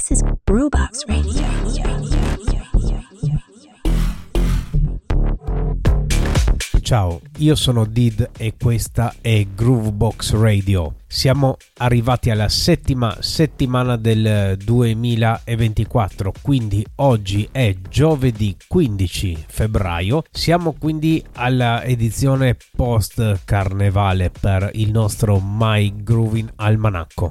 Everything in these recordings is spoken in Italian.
This is Brewbox Radio. Ciao, io sono Did e questa è Groovebox Radio. Siamo arrivati alla settima settimana del 2024, quindi oggi è giovedì 15 febbraio. Siamo quindi alla edizione post carnevale per il nostro My Grooving Almanacco.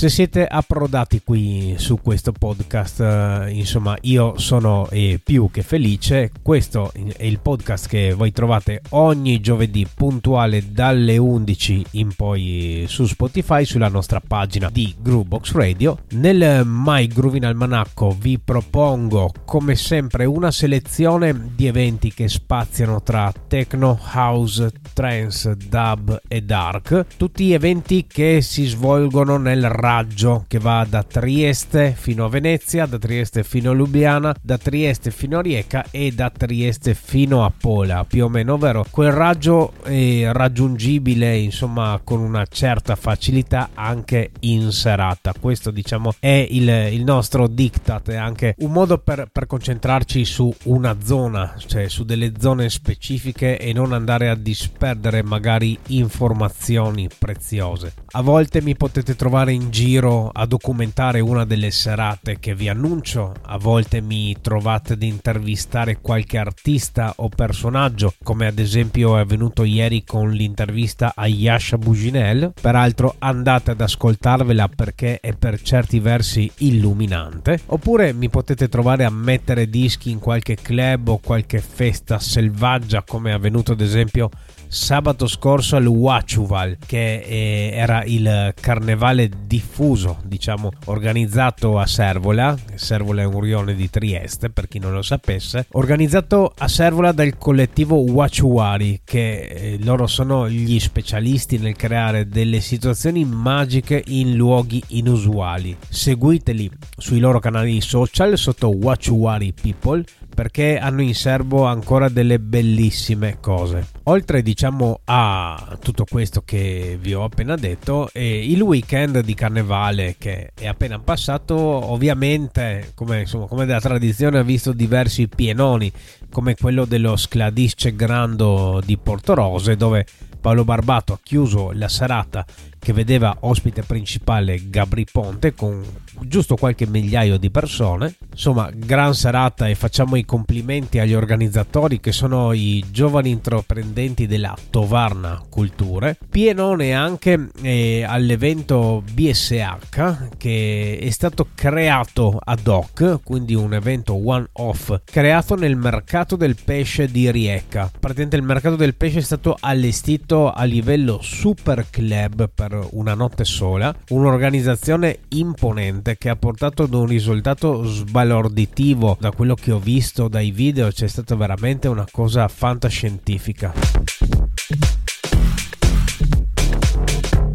Se siete approdati qui su questo podcast, eh, insomma, io sono più che felice. Questo è il podcast che voi trovate ogni giovedì puntuale dalle 11 in poi su Spotify, sulla nostra pagina di Groovebox Radio. Nel My Groovin Almanacco vi propongo, come sempre, una selezione di eventi che spaziano tra techno, house, trance, dub e dark. Tutti eventi che si svolgono nel radio raggio che va da Trieste fino a Venezia, da Trieste fino a Lubiana, da Trieste fino a Rieca e da Trieste fino a Pola, più o meno, ovvero quel raggio è raggiungibile insomma con una certa facilità anche in serata. Questo diciamo è il, il nostro diktat, è anche un modo per, per concentrarci su una zona, cioè su delle zone specifiche e non andare a disperdere magari informazioni preziose. A volte mi potete trovare in giro giro a documentare una delle serate che vi annuncio. A volte mi trovate ad intervistare qualche artista o personaggio, come ad esempio è avvenuto ieri con l'intervista a Yasha Buginel. Peraltro andate ad ascoltarvela perché è per certi versi illuminante. Oppure mi potete trovare a mettere dischi in qualche club o qualche festa selvaggia, come è avvenuto ad esempio sabato scorso al Wachuval, che eh, era il carnevale diffuso, diciamo, organizzato a Servola. Servola è un rione di Trieste, per chi non lo sapesse. Organizzato a Servola dal collettivo Wachuari, che eh, loro sono gli specialisti nel creare delle situazioni magiche in luoghi inusuali. Seguiteli sui loro canali social sotto Wachuari People perché hanno in serbo ancora delle bellissime cose. Oltre diciamo a tutto questo che vi ho appena detto, eh, il weekend di carnevale che è appena passato ovviamente come, insomma, come da tradizione ha visto diversi pienoni come quello dello Scladisce Grando di Portorose dove Paolo Barbato ha chiuso la serata che vedeva ospite principale Gabri Ponte con giusto qualche migliaio di persone. Insomma, gran serata e facciamo i complimenti agli organizzatori che sono i giovani intraprendenti della Tovarna Culture. Pienone anche eh, all'evento BSH che è stato creato ad hoc, quindi un evento one off creato nel mercato del pesce di Rieca. Praticamente il mercato del pesce è stato allestito a livello super club per una notte sola, un'organizzazione imponente che ha portato ad un risultato sbalorditivo da quello che ho visto dai video, c'è stata veramente una cosa fantascientifica.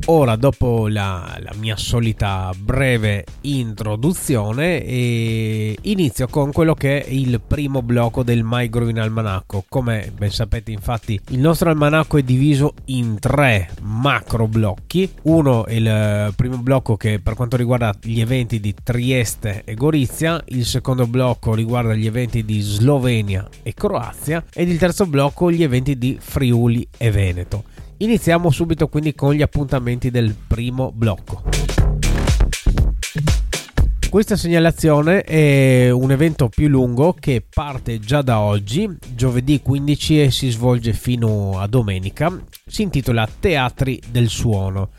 Ora, dopo la, la, mia solita breve introduzione, inizio con quello che è il primo blocco del My Growing Almanacco. Come ben sapete, infatti, il nostro almanacco è diviso in tre macro blocchi. Uno è il primo blocco che per quanto riguarda gli eventi di Trieste e Gorizia, il secondo blocco riguarda gli eventi di Slovenia e Croazia ed il terzo blocco gli eventi di Friuli e Veneto. Iniziamo subito quindi con gli appuntamenti del primo blocco. Questa segnalazione è un evento più lungo che parte già da oggi, giovedì 15 e si svolge fino a domenica. Si intitola Teatri del Suono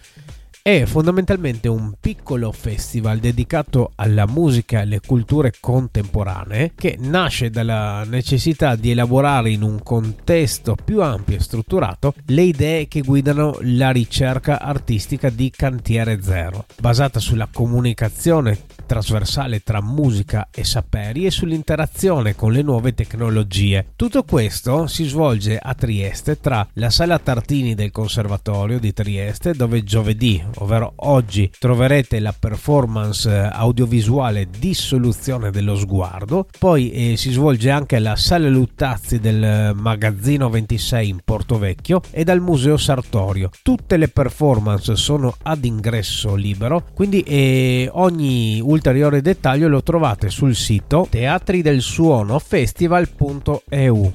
è fondamentalmente un piccolo festival dedicato alla musica e alle culture contemporanee che nasce dalla necessità di elaborare in un contesto più ampio e strutturato le idee che guidano la ricerca artistica di Cantiere Zero, basata sulla comunicazione trasversale tra musica e saperi e sull'interazione con le nuove tecnologie. Tutto questo si svolge a Trieste tra la sala Tartini del Conservatorio di Trieste dove giovedì ovvero oggi troverete la performance audiovisuale Dissoluzione dello sguardo, poi eh, si svolge anche la Sala Luttazzi del Magazzino 26 in Porto Vecchio e dal Museo Sartorio. Tutte le performance sono ad ingresso libero, quindi eh, ogni ulteriore dettaglio lo trovate sul sito teatridelsuonofestival.eu.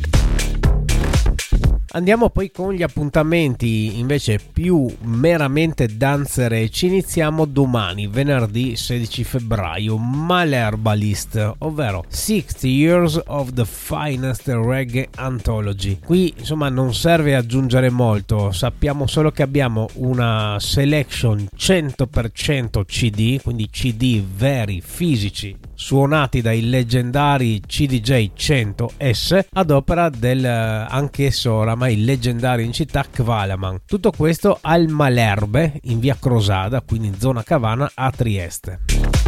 Andiamo poi con gli appuntamenti invece più meramente danzere. Ci iniziamo domani, venerdì 16 febbraio, Malherbalist, ovvero 60 Years of the Finest Reggae Anthology. Qui insomma non serve aggiungere molto, sappiamo solo che abbiamo una selection 100% CD, quindi CD veri, fisici, suonati dai leggendari CDJ 100S ad opera del anch'esso oramai oramai leggendario in città Kvalaman. Tutto questo al Malerbe in via Crosada, quindi in zona Cavana a Trieste.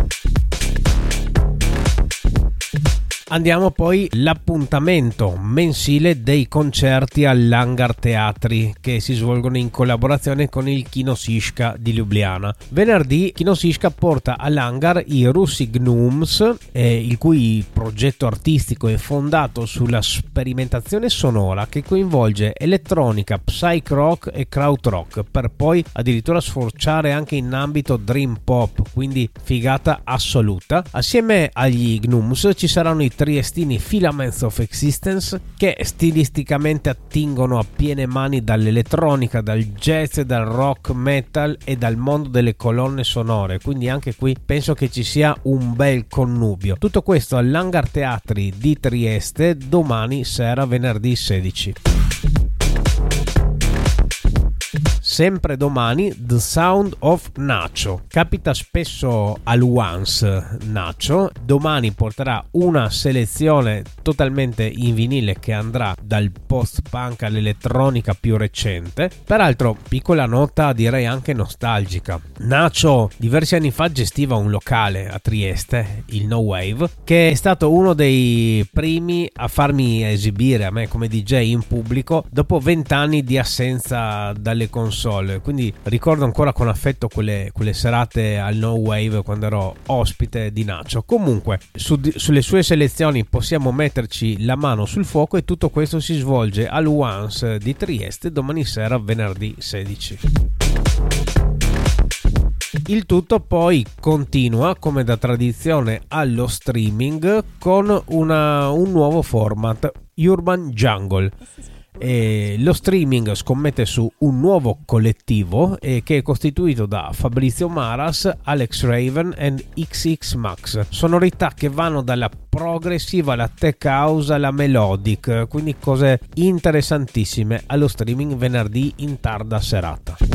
Andiamo poi all'appuntamento mensile dei concerti all'Hangar Teatri che si svolgono in collaborazione con il Kino Sishka di Ljubljana. Venerdì Kino Sishka porta all'Hangar i Russi Gnooms, eh, il cui progetto artistico è fondato sulla sperimentazione sonora che coinvolge elettronica, psych rock e krautrock per poi addirittura sforciare anche in ambito dream pop, quindi figata assoluta. Assieme agli Gnooms ci saranno i triestini Filaments of Existence che stilisticamente attingono a piene mani dall'elettronica, dal jazz, dal rock metal e dal mondo delle colonne sonore, quindi anche qui penso che ci sia un bel connubio. Tutto questo all'Hangar Teatri di Trieste domani sera venerdì 16. Sempre domani The Sound of Nacho. Capita spesso al Once Nacho. Domani porterà una selezione totalmente in vinile che andrà dal post-punk all'elettronica più recente. Peraltro, piccola nota direi anche nostalgica. Nacho diversi anni fa gestiva un locale a Trieste, il No Wave, che è stato uno dei primi a farmi esibire a me come DJ in pubblico dopo vent'anni di assenza dalle console console. Quindi ricordo ancora con affetto quelle, quelle serate al No Wave quando ero ospite di Nacho. Comunque, su, sulle sue selezioni possiamo metterci la mano sul fuoco e tutto questo si svolge al Once di Trieste domani sera, venerdì 16. Il tutto poi continua come da tradizione allo streaming con una, un nuovo format, Urban Jungle. E lo streaming scommette su un nuovo collettivo eh, che è costituito da Fabrizio Maras, Alex Raven e XX Max. Sonorità che vanno dalla progressiva alla tech house alla melodic, quindi cose interessantissime allo streaming venerdì in tarda serata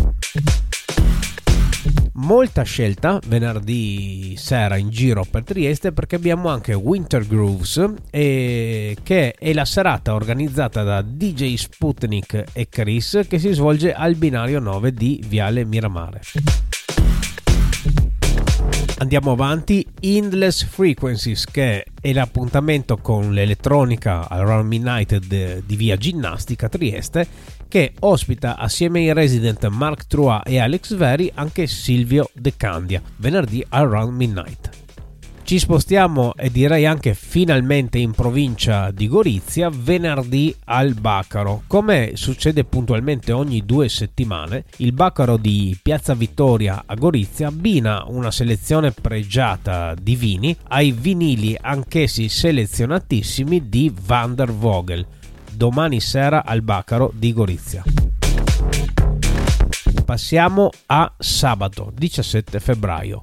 molta scelta venerdì sera in giro per Trieste perché abbiamo anche Winter Grooves eh, che è la serata organizzata da DJ Sputnik e Chris che si svolge al binario 9 di Viale Miramare. Andiamo avanti, Endless Frequencies che è l'appuntamento con l'elettronica Around Midnight di via Ginnastica Trieste che ospita assieme ai resident Mark Trua e Alex Veri anche Silvio De Candia, venerdì around midnight. Ci spostiamo e direi anche finalmente in provincia di Gorizia venerdì al Bacaro. Come succede puntualmente ogni due settimane, il Bacaro di Piazza Vittoria a Gorizia abbina una selezione pregiata di vini ai vinili anch'essi selezionatissimi di Van der Vogel domani sera al Bacaro di Gorizia. Passiamo a sabato 17 febbraio.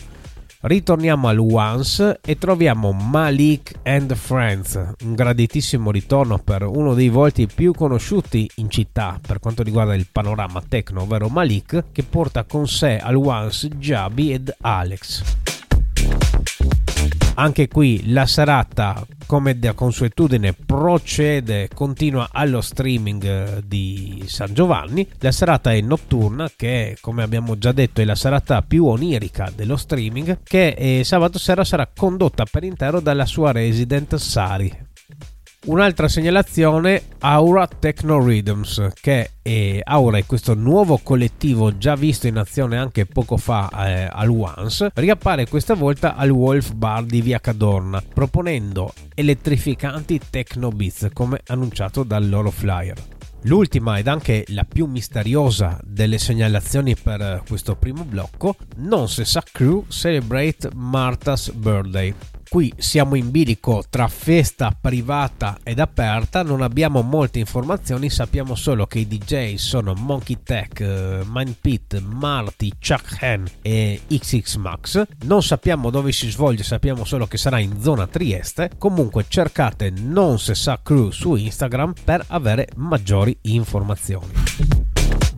Ritorniamo al Once e troviamo Malik and Friends, un graditissimo ritorno per uno dei volti più conosciuti in città per quanto riguarda il panorama techno, ovvero Malik, che porta con sé al Once Jabi ed Alex. Anche qui la serata come da consuetudine procede, continua allo streaming eh, di San Giovanni. La serata è notturna, che come abbiamo già detto è la serata più onirica dello streaming, che eh, sabato sera sarà condotta per intero dalla sua resident Sari. Un'altra segnalazione, Aura Techno Rhythms, che è, Aura è questo nuovo collettivo già visto in azione anche poco fa eh, al Once, riappare questa volta al Wolf Bar di Via Cadorna, proponendo elettrificanti techno beats come annunciato dal loro flyer. L'ultima ed anche la più misteriosa delle segnalazioni per questo primo blocco, Non se sa crew celebrate Martha's birthday qui siamo in bilico tra festa privata ed aperta, non abbiamo molte informazioni, sappiamo solo che i DJ sono Monkey Tech, eh, Mind Pit, Marty, Chuck Han e XX Max. Non sappiamo dove si svolge, sappiamo solo che sarà in zona Trieste. Comunque cercate Non se sa crew su Instagram per avere maggiori informazioni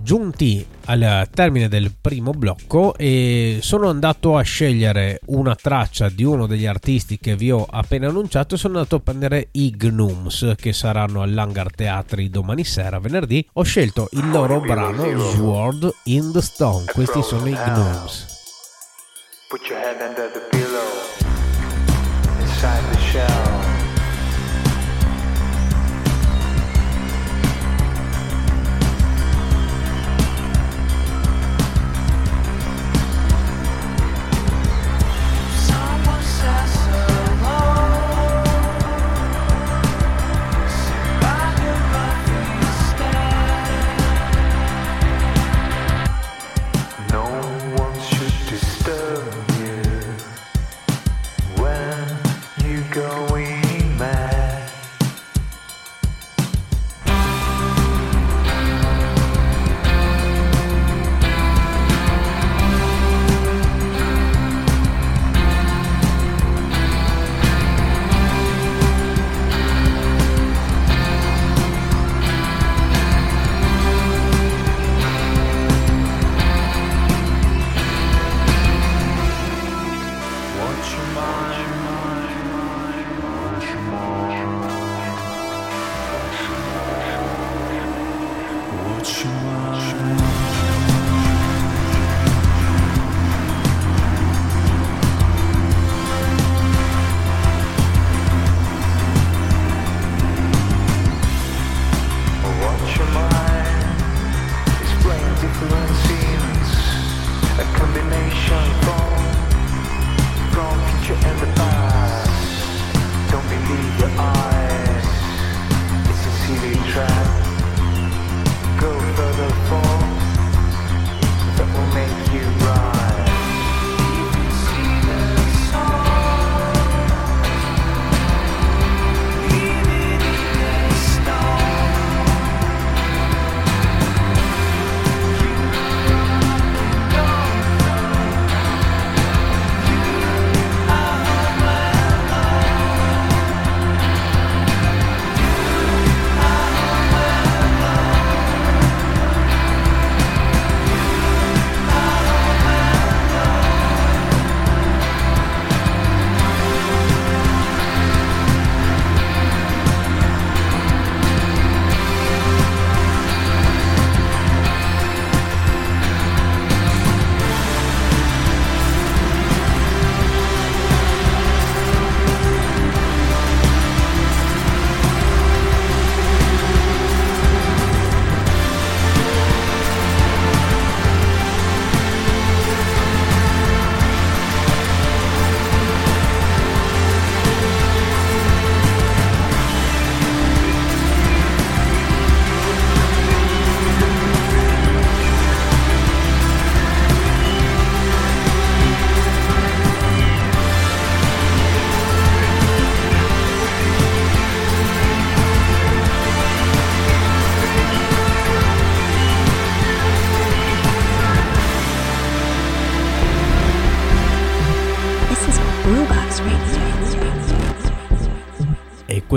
giunti al termine del primo blocco e sono andato a scegliere una traccia di uno degli artisti che vi ho appena annunciato. Sono andato a prendere i Gnooms che saranno all'Hangar Teatri domani sera venerdì. Ho scelto il loro brano Sword in the Stone. Questi sono i Gnooms Put your head under the pillow inside the shell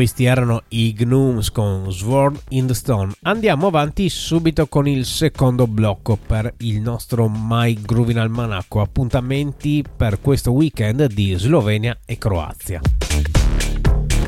questi erano i Gnooms con Sword in the Stone. Andiamo avanti subito con il secondo blocco per il nostro My Groovin Almanacco. Appuntamenti per questo weekend di Slovenia e Croazia.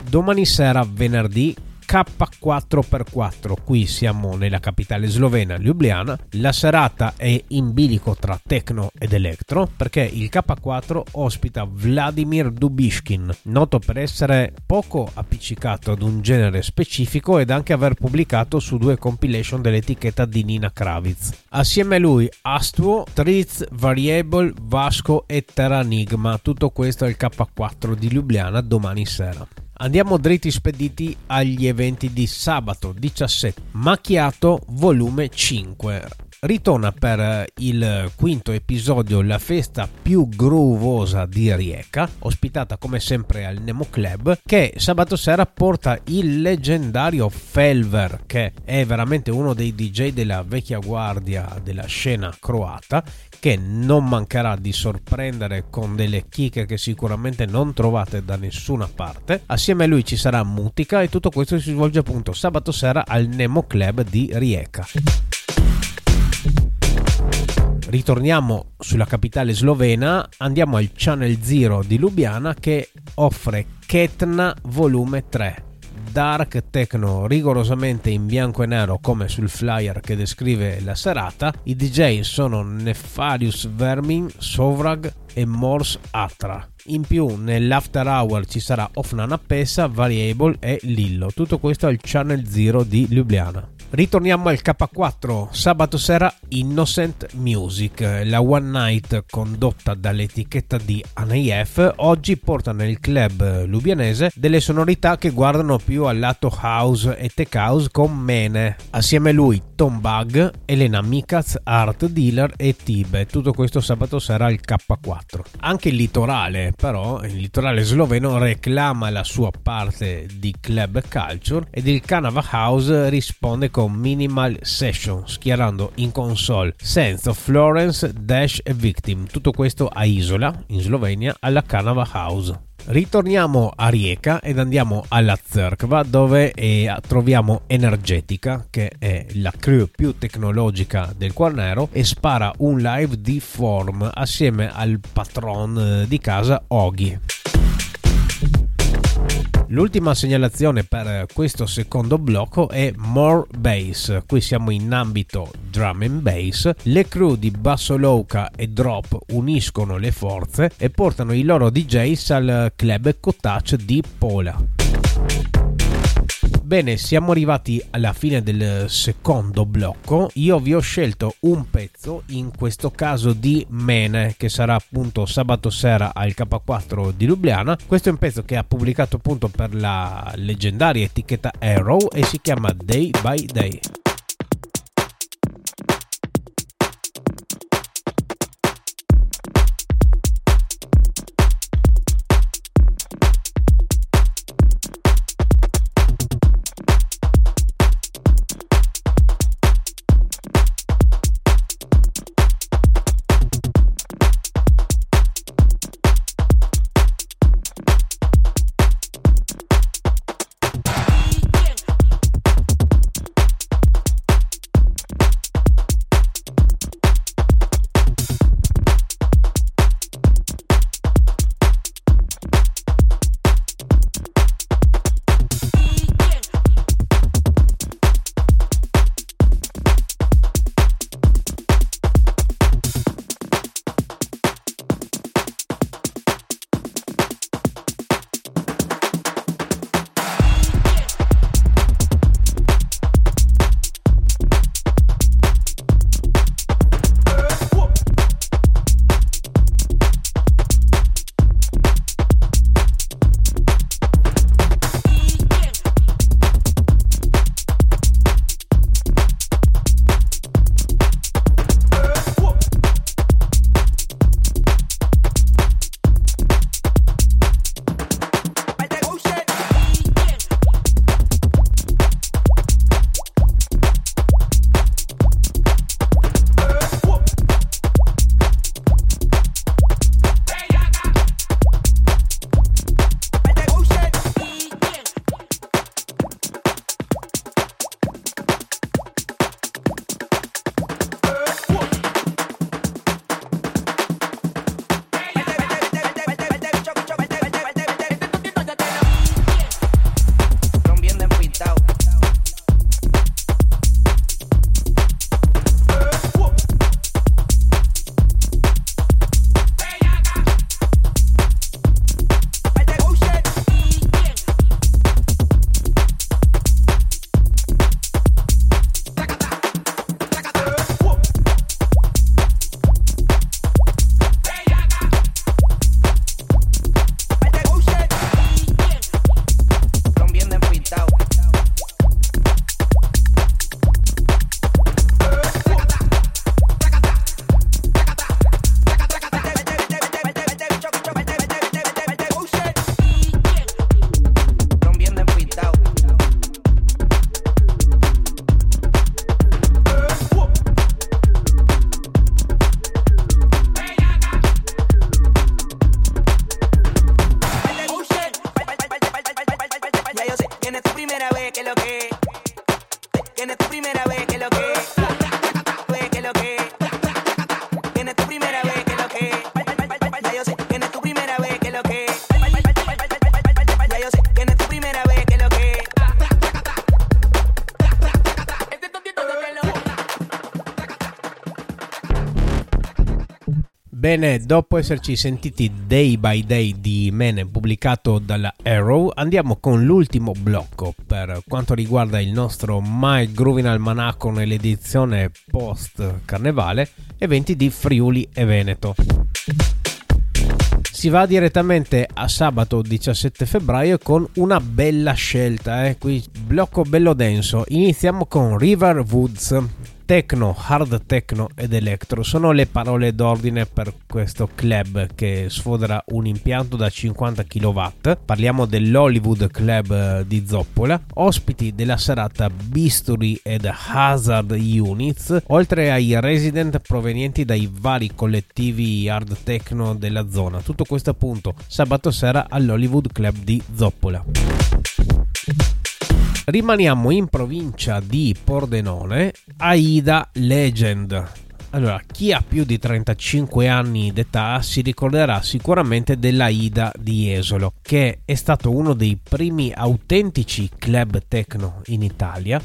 Domani sera, venerdì, K4x4. Qui siamo nella capitale slovena, Ljubljana. La serata è in bilico tra techno ed electro perché il K4 ospita Vladimir Dubishkin, noto per essere poco appiccicato ad un genere specifico ed anche aver pubblicato su due compilation dell'etichetta di Nina Kravitz. Assieme a lui Astuo, Triz, Variable, Vasco e Terranigma. Tutto questo è il K4 di Ljubljana domani sera. Andiamo dritti spediti agli eventi di sabato 17. Macchiato volume 5 ritorna per il quinto episodio la festa più groovosa di Rieca, ospitata come sempre al Nemo Club, che sabato sera porta il leggendario Felver, che è veramente uno dei DJ della vecchia guardia della scena croata, che non mancherà di sorprendere con delle chicche che sicuramente non trovate da nessuna parte. Assieme a lui ci sarà Mutica e tutto questo si svolge appunto sabato sera al Nemo Club di Rieca ritorniamo sulla capitale slovena, andiamo al Channel Zero di Lubiana che offre Ketna volume 3. Dark techno rigorosamente in bianco e nero come sul flyer che descrive la serata. I DJ sono Nefarius Vermin, Sovrag e Morse Atra. In più nell'after hour ci sarà Ofnana Pessa, Variable e Lillo. Tutto questo al Channel Zero di Ljubljana. Ritorniamo al K4, sabato sera Innocent Music, la one night condotta dall'etichetta di ANIF, oggi porta nel club lubianese delle sonorità che guardano più al lato house e tech house con Mene, assieme a lui Tom Bug, Elena Mikaz, Art Dealer e Tibe, tutto questo sabato sera al K4. Anche il litorale, però, il litorale sloveno reclama la sua parte di club culture ed il Canava House risponde con con Minimal Session, schierando in console Sense of Florence, Dash e Victim. Tutto questo a Isola, in Slovenia, alla Canava House. Ritorniamo a Rieca ed andiamo alla Zerkva dove eh, troviamo Energetica che è la crew più tecnologica del Quarnero e spara un live di form assieme al patron eh, di casa Oghi. L'ultima segnalazione per questo secondo blocco è More Bass. Qui siamo in ambito drum and bass. Le crew di Basso Louca e Drop uniscono le forze e portano i loro DJs al club Cottage di Pola. Bene, siamo arrivati alla fine del secondo blocco. Io vi ho scelto un pezzo, in questo caso di Mene, che sarà appunto sabato sera al K4 di Ljubljana. Questo è un pezzo che ha pubblicato appunto per la leggendaria etichetta Arrow e si chiama Day by Day. Bene, dopo esserci sentiti Day by Day di Mene pubblicato dalla Arrow, andiamo con l'ultimo blocco per quanto riguarda il nostro My Groovin Almanacco nell'edizione post carnevale, eventi di Friuli e Veneto. Si va direttamente a sabato 17 febbraio con una bella scelta, eh? qui blocco bello denso. Iniziamo con River Woods Techno, hard techno ed electro sono le parole d'ordine per questo club che sfodera un impianto da 50 kW. Parliamo dell'Hollywood Club eh, di Zoppola. Ospiti della serata Bisturi ed Hazard Units, oltre ai resident provenienti dai vari collettivi hard techno della zona. Tutto questo appunto sabato sera all'Hollywood Club di Zoppola. Rimaniamo in provincia di Pordenone, Aida Legend. Allora, chi ha più di 35 anni d'età si ricorderà sicuramente dell'Aida di Esolo, che è stato uno dei primi autentici club techno in Italia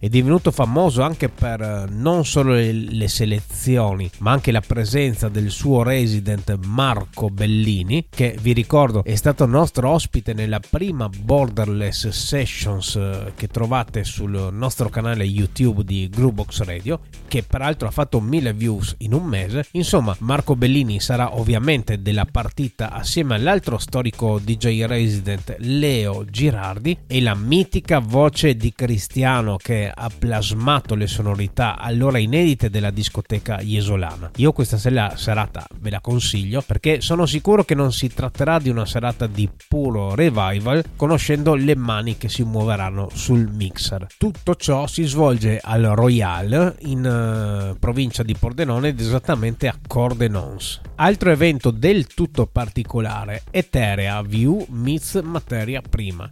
è divenuto famoso anche per eh, non solo le, le, selezioni, ma anche la presenza del suo resident Marco Bellini, che vi ricordo è stato nostro ospite nella prima Borderless Sessions eh, che trovate sul nostro canale YouTube di Groovebox Radio, che peraltro ha fatto mille views in un mese. Insomma, Marco Bellini sarà ovviamente della partita assieme all'altro storico DJ resident Leo Girardi e la mitica voce di Cristiano che ha plasmato le sonorità allora inedite della discoteca iesolana. Io questa sera, serata ve la consiglio perché sono sicuro che non si tratterà di una serata di puro revival conoscendo le mani che si muoveranno sul mixer. Tutto ciò si svolge al Royal in uh, provincia di Pordenone ed esattamente a Cordenons. Altro evento del tutto particolare, Etherea View meets Materia Prima.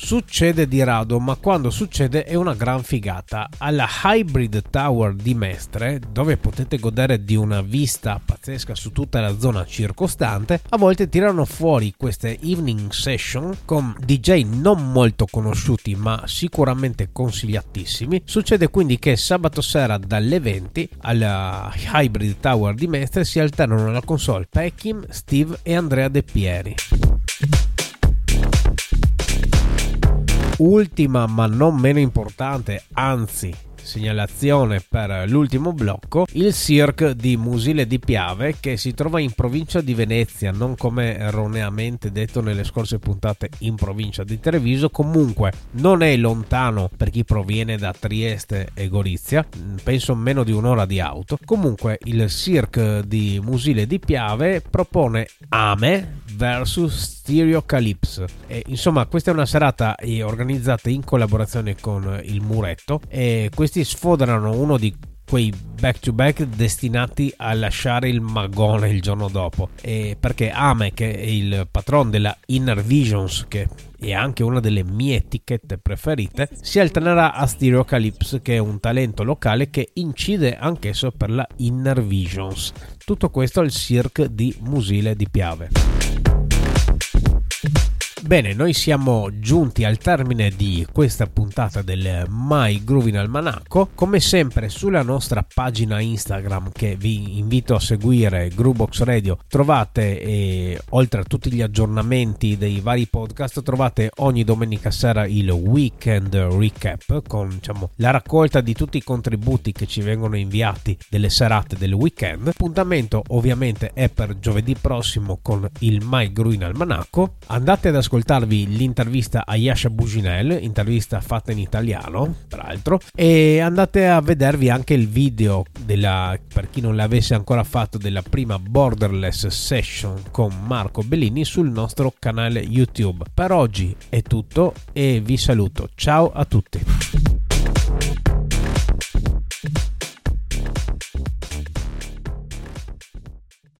Succede di rado, ma quando succede è una gran figata. Alla Hybrid Tower di Mestre, dove potete godere di una vista pazzesca su tutta la zona circostante, a volte tirano fuori queste evening session con DJ non molto conosciuti ma sicuramente consigliatissimi. Succede quindi che sabato sera dalle 20 alla Hybrid Tower di Mestre si alternano la console Peckham, Steve e Andrea De Pieri. Ultima ma non meno importante, anzi segnalazione per l'ultimo blocco, il Cirque di Musile di Piave che si trova in provincia di Venezia, non come erroneamente detto nelle scorse puntate in provincia di Treviso, comunque non è lontano per chi proviene da Trieste e Gorizia, penso meno di un'ora di auto. Comunque il Cirque di Musile di Piave propone Ame vs Stereo Calypso. E, insomma, questa è una serata organizzata in collaborazione con il Muretto. E questi sfoderano uno di quei back to back destinati a lasciare il magone il giorno dopo. E perché Ame che è il patron della Inner Visions che è anche una delle mie etichette preferite si alternerà a Stereo Calypso che è un talento locale che incide anch'esso per la Inner Visions. Tutto questo al Cirque di Musile di Piave Bene, noi siamo giunti al termine di questa puntata del My Groovin Almanacco. Come sempre sulla nostra pagina Instagram che vi invito a seguire, Groovebox Radio, trovate eh, oltre a tutti gli aggiornamenti dei vari podcast, trovate ogni domenica sera il weekend recap con diciamo, la raccolta di tutti i contributi che ci vengono inviati delle serate del weekend. L'appuntamento ovviamente è per giovedì prossimo con il My Groovin Almanacco. Andate ad ascoltare ascoltarvi l'intervista a Yasha Buginel, intervista fatta in italiano, peraltro, e andate a vedervi anche il video della, per chi non l'avesse ancora fatto, della prima Borderless Session con Marco Bellini sul nostro canale YouTube. Per oggi è tutto e vi saluto. Ciao a tutti.